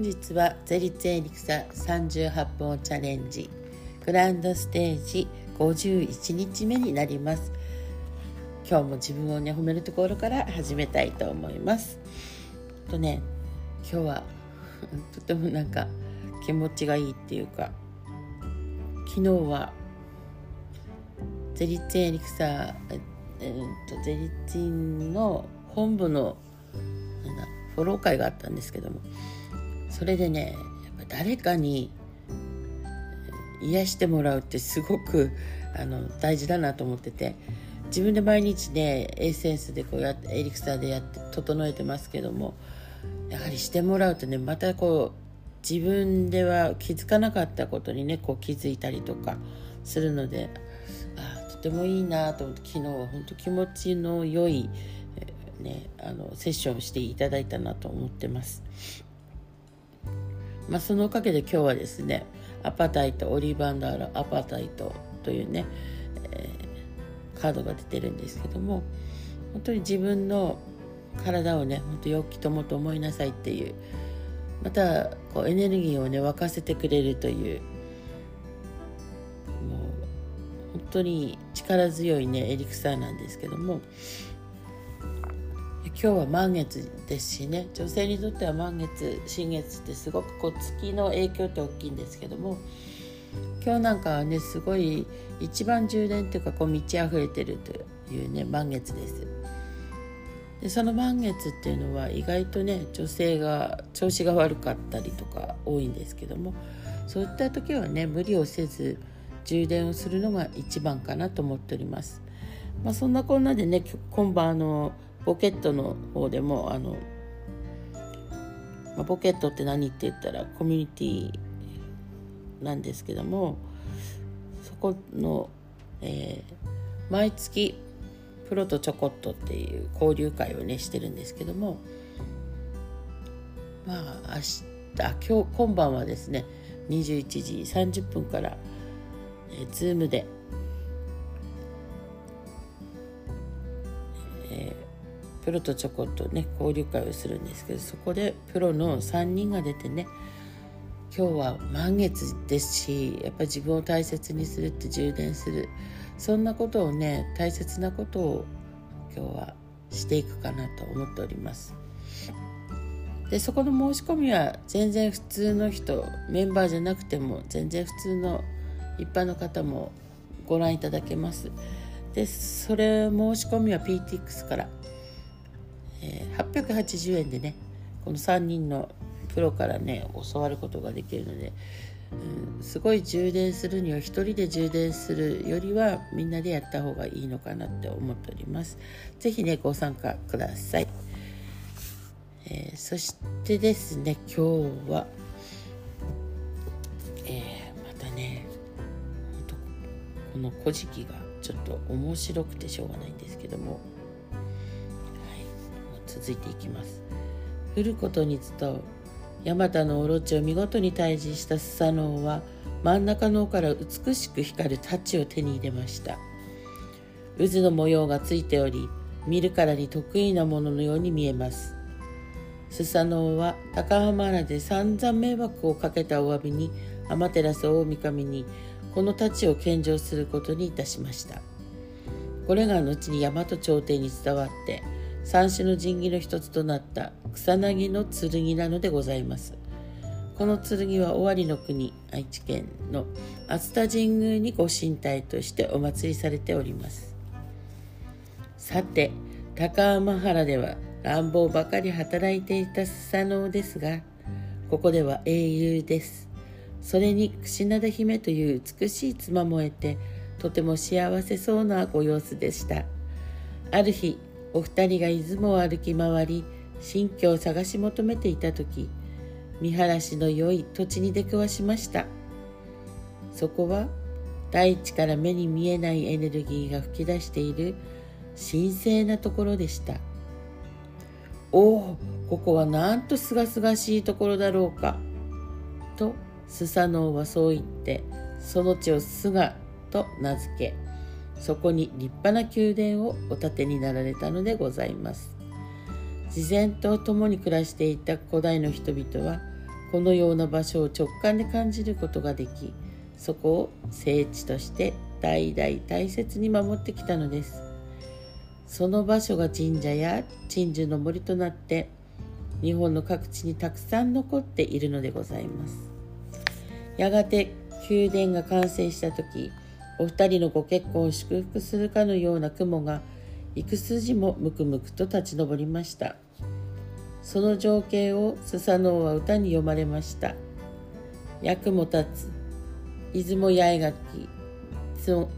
本日はゼリツエリクサ38本チャレンジ。グランドステージ51日目になります。今日も自分をね褒めるところから始めたいと思います。とね今日は とてもなんか気持ちがいいっていうか昨日はゼリツエリクサええー、とゼリツィンの本部のフォロー会があったんですけどもそれでねやっぱ誰かに癒してもらうってすごくあの大事だなと思ってて自分で毎日ねエッセンスでこうやってエリクサーでやって整えてますけどもやはりしてもらうとねまたこう自分では気づかなかったことにねこう気づいたりとかするのであとてもいいなと思って昨日は本当気持ちの良い、ね、あのセッションしていただいたなと思ってます。まあ、そのおかげで今日はですねアパタイトオリーブアンダーラアパタイトというね、えー、カードが出てるんですけども本当に自分の体をね本当良き友と思いなさいっていうまたこうエネルギーをね沸かせてくれるというもう本当に力強いねエリクサーなんですけども今日は満月ですしね女性にとっては満月新月ってすごくこう月の影響って大きいんですけども今日なんかはねすごい一番充電っていうかこう満ち溢れてるというね満月です。でその満月っていうのは意外とね女性が調子が悪かったりとか多いんですけどもそういった時はね無理をせず充電をするのが一番かなと思っております。まあ、そんなこんなでね今晩のポケットの方でもあの、まあ、ポケットって何って言ったらコミュニティなんですけどもそこの、えー、毎月プロとちょこっとっていう交流会をねしてるんですけどもまあ明日今日今晩はですね21時30分から、えー、Zoom でプロとちょこっとね交流会をするんですけどそこでプロの3人が出てね今日は満月ですしやっぱ自分を大切にするって充電する。そんなことをね大切なことを今日はしていくかなと思っております。でそこの申し込みは全然普通の人メンバーじゃなくても全然普通の一般の方もご覧いただけます。でそれ申し込みは PTX からえー、880円でねこの3人のプロからね教わることができるので、うん、すごい充電するには1人で充電するよりはみんなでやった方がいいのかなって思っております。是非ねご参加ください。えー、そしてですね今日は、え、またねこの「古事記」がちょっと面白くてしょうがないんですけども続いていきます。降ることに伝う。大和のオロチを見事に退治したスサノオは真ん中の尾から美しく光る太刀を手に入れました。渦の模様がついており見るからに得意なもののように見えます。スサノオは高浜原で散々迷惑をかけたお詫びに天照大神にこの太刀を献上することにいたしました。これが後に大和朝廷に伝わって三種の神器の一つとなった草薙の剣なのでございます。この剣は尾張の国愛知県の熱田神宮にご神体としてお祭りされております。さて高天原では乱暴ばかり働いていたスサノオですがここでは英雄です。それに櫛灘姫という美しい妻も得てとても幸せそうなご様子でした。ある日お二人が出雲を歩き回り新居を探し求めていた時見晴らしの良い土地に出くわしました。そこは大地から目に見えないエネルギーが噴き出している神聖なところでした。おおここはなんとすがすがしいところだろうかとスサノオはそう言ってその地をスガと名付けそこに立派な宮殿をお建てになられたのでございます。自然と共に暮らしていた古代の人々はこのような場所を直感で感じることができそこを聖地として代々大切に守ってきたのですその場所が神社や鎮守の森となって日本の各地にたくさん残っているのでございますやがて宮殿が完成した時お二人のご結婚を祝福するかのような雲が幾筋もむくむくと立ち上りました。その情景をスサノオは歌に読まれました。役も立つ出雲八重垣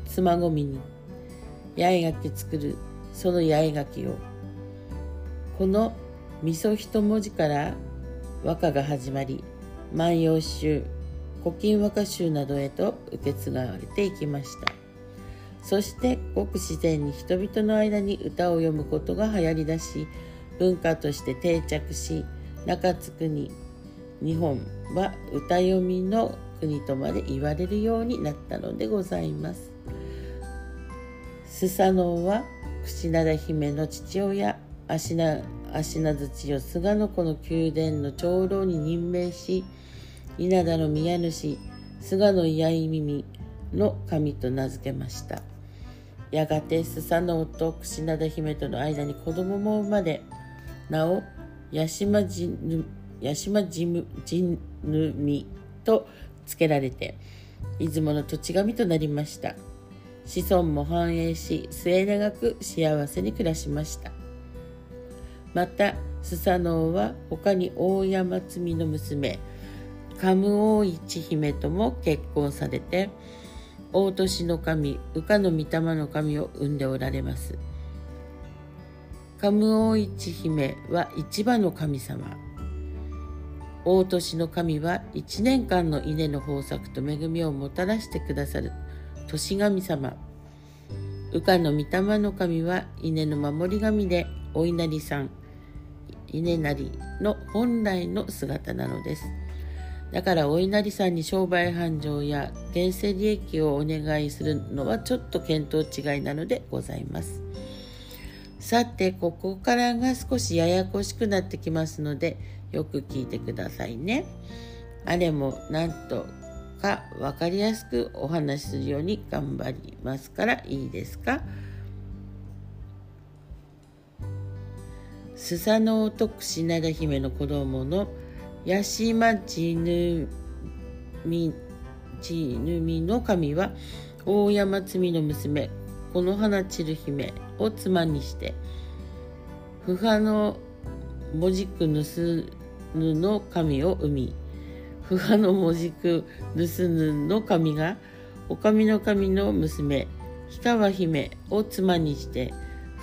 つまごみに八重垣作るその八重垣をこの味噌一文字から和歌が始まり万葉集古今和歌集などへと受け継がれていきましたそしてごく自然に人々の間に歌を読むことが流行りだし文化として定着し中津国日本は歌読みの国とまで言われるようになったのでございます。スサノオは櫛灘姫の父親芦名芦名槌を菅の子の宮殿の長老に任命し稲田の宮主菅の八重耳の神と名付けました。やがてスサノオと櫛灘姫との間に子供も生まれなお八島じぬ八島じむじぬみと付けられて出雲の土地神となりました。子孫も繁栄し末永く幸せに暮らしました。またスサノオは他に大山積の娘カムオイチ姫とも結婚されて大年の神羽化の御霊の神を生んでおられます。カムオイチ姫は市場の神様。大年の神は一年間の稲の豊作と恵みをもたらしてくださる年神様。羽化の御霊の神は稲の守り神でお稲荷さん稲なりの本来の姿なのです。だからお稲荷さんに商売繁盛や現世利益をお願いするのはちょっと見当違いなのでございます。さてここからが少しややこしくなってきますのでよく聞いてくださいね。あれもなんとか分かりやすくお話しするように頑張りますからいいですか？スサノオトクシナダ姫の子供のヤシマチヌミチヌミの神は大山積の娘この花散る姫を妻にして不破の文字く盗ぬの神を生み不破の文字く盗ぬの神がお上の神の娘氷川姫を妻にして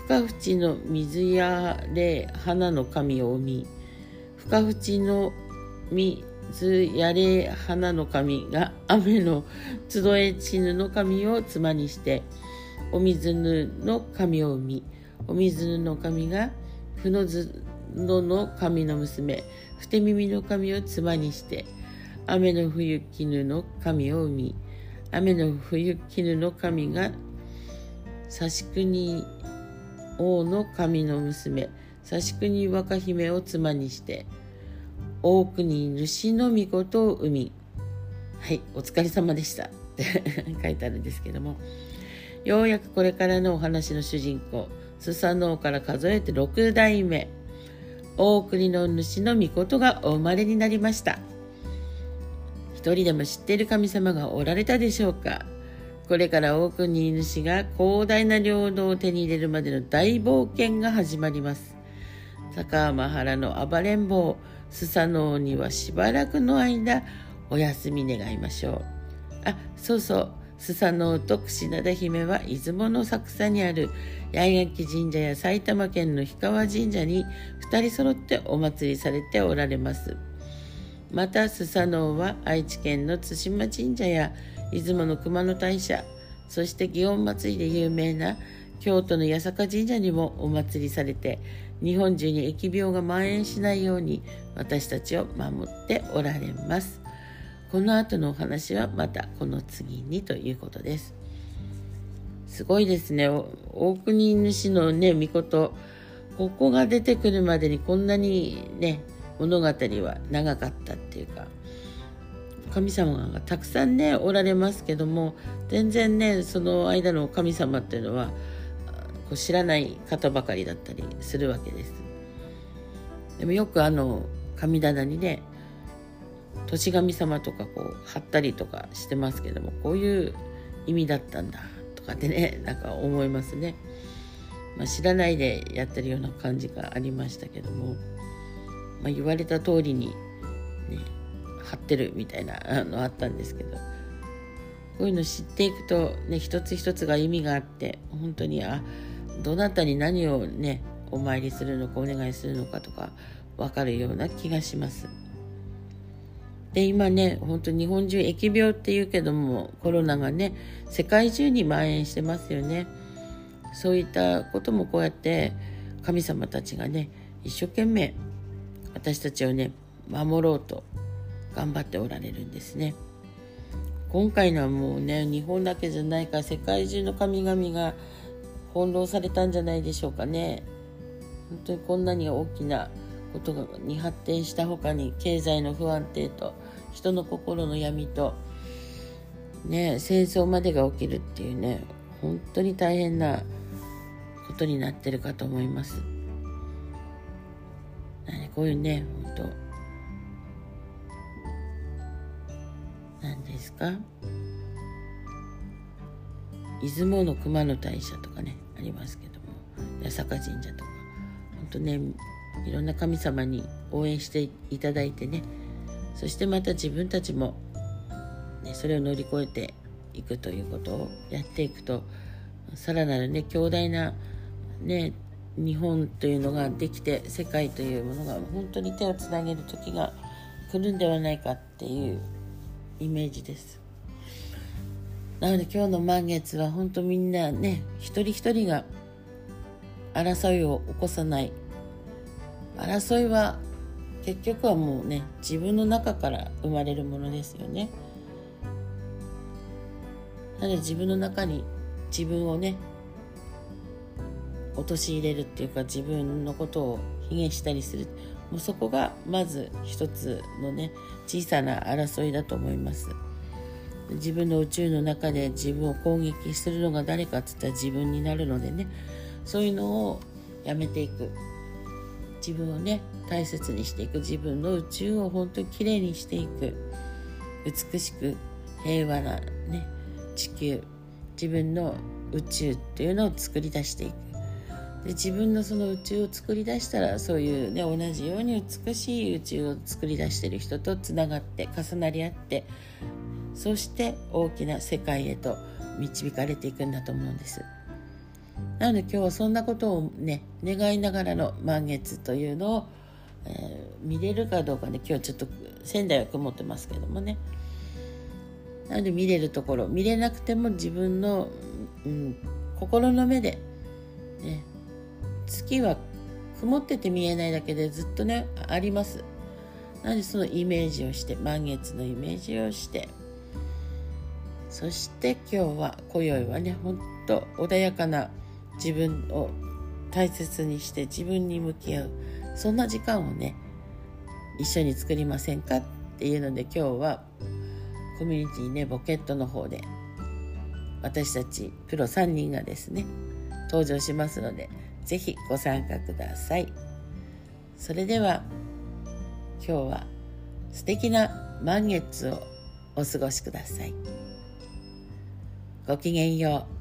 深淵の水やれ花の神を生み深淵の水やれ花の神が雨の集え地ぬの神を妻にしてお水ぬの神を生みお水ぬの神がふのずのの神の娘ふて耳の神を妻にして雨の冬絹の神を生み雨の冬絹の神がし国王の神の娘し国若姫を妻にして大国主の御事を生み。はいお疲れ様でした。って 書いてあるんですけども。ようやくこれからのお話の主人公スサノオから数えて6代目。大国の主の御事がお生まれになりました。一人でも知っている神様がおられたでしょうか。これから大国主が広大な領土を手に入れるまでの大冒険が始まります。高浜原の暴れん坊。スサノオにはしばらくの間お休み願いましょう。あ、そうそう。スサノオと櫛灘姫は出雲の作佐にある八重垣神社や埼玉県の氷川神社に2人揃ってお祭りされておられます。またスサノオは愛知県の対馬神社や出雲の熊野大社、そして祇園祭で有名な京都の八坂神社にもお祭りされて日本中に疫病が蔓延しないように私たちを守っておられます。この後のお話はまたこの次にということです。すごいですね。大国主のね、御事、ここが出てくるまでにこんなにね、物語は長かったっていうか神様がたくさんねおられますけども全然ねその間の神様っていうのはこう知らない方ばかりだったりするわけです。でもよくあの神棚にね年神様とかこう貼ったりとかしてますけどもこういう意味だったんだとかってね なんか思いますね。まあ、知らないでやってるような感じがありましたけども、まあ、言われた通りにね貼ってるみたいな のあったんですけどこういうの知っていくとね一つ一つが意味があって本当にあどなたに何をねお参りするのかお願いするのかとか分かるような気がします。で今ね本当日本中疫病っていうけどもコロナがね世界中に蔓延してますよね。そういったこともこうやって神様たちがね一生懸命私たちをね守ろうと頑張っておられるんですね。今回のはもうね日本だけじゃないから世界中の神々が翻弄されたんじゃないでしょうかね。本当にこんなに大きなことに発展した他に経済の不安定と人の心の闇とね戦争までが起きるっていうね本当に大変なことになってるかと思います。こういうね本当何ですか？出雲の熊野大社とかねありますけども八坂神社とか。本当ねいろんな神様に応援していただいてねそしてまた自分たちも、ね、それを乗り越えていくということをやっていくとさらなるね強大なね日本というのができて世界というものが本当に手をつなげる時が来るんではないかっていうイメージです。なので今日の満月は本当みんなね一人一人が争いを起こさない。争いは結局はもうね自分の中から生まれるものですよね。なので自分の中に自分をね陥れるっていうか自分のことを卑下したりする。もうそこがまず一つのね小さな争いだと思います。自分の宇宙の中で自分を攻撃するのが誰かっつったら自分になるのでね。そういうのをやめていく。自分をね大切にしていく。自分の宇宙を本当にきれいにしていく。美しく平和なね地球。自分の宇宙っていうのを作り出していく。で自分のその宇宙を作り出したらそういうね同じように美しい宇宙を作り出してる人とつながって重なり合ってそして大きな世界へと導かれていくんだと思うんです。なので今日はそんなことをね願いながらの満月というのを、えー、見れるかどうかね今日ちょっと仙台は曇ってますけどもね。なので見れるところ見れなくても自分の、うん、心の目でね月は曇ってて見えないだけでずっとねあります。なのでそのイメージをして満月のイメージをしてそして今日は今宵はねほんと穏やかな自分を大切にして自分に向き合うそんな時間をね一緒に作りませんかっていうので今日はコミュニティねボケットの方で私たちプロ3人がですね登場しますのでぜひご参加ください。それでは今日は素敵な満月をお過ごしください。ごきげんよう。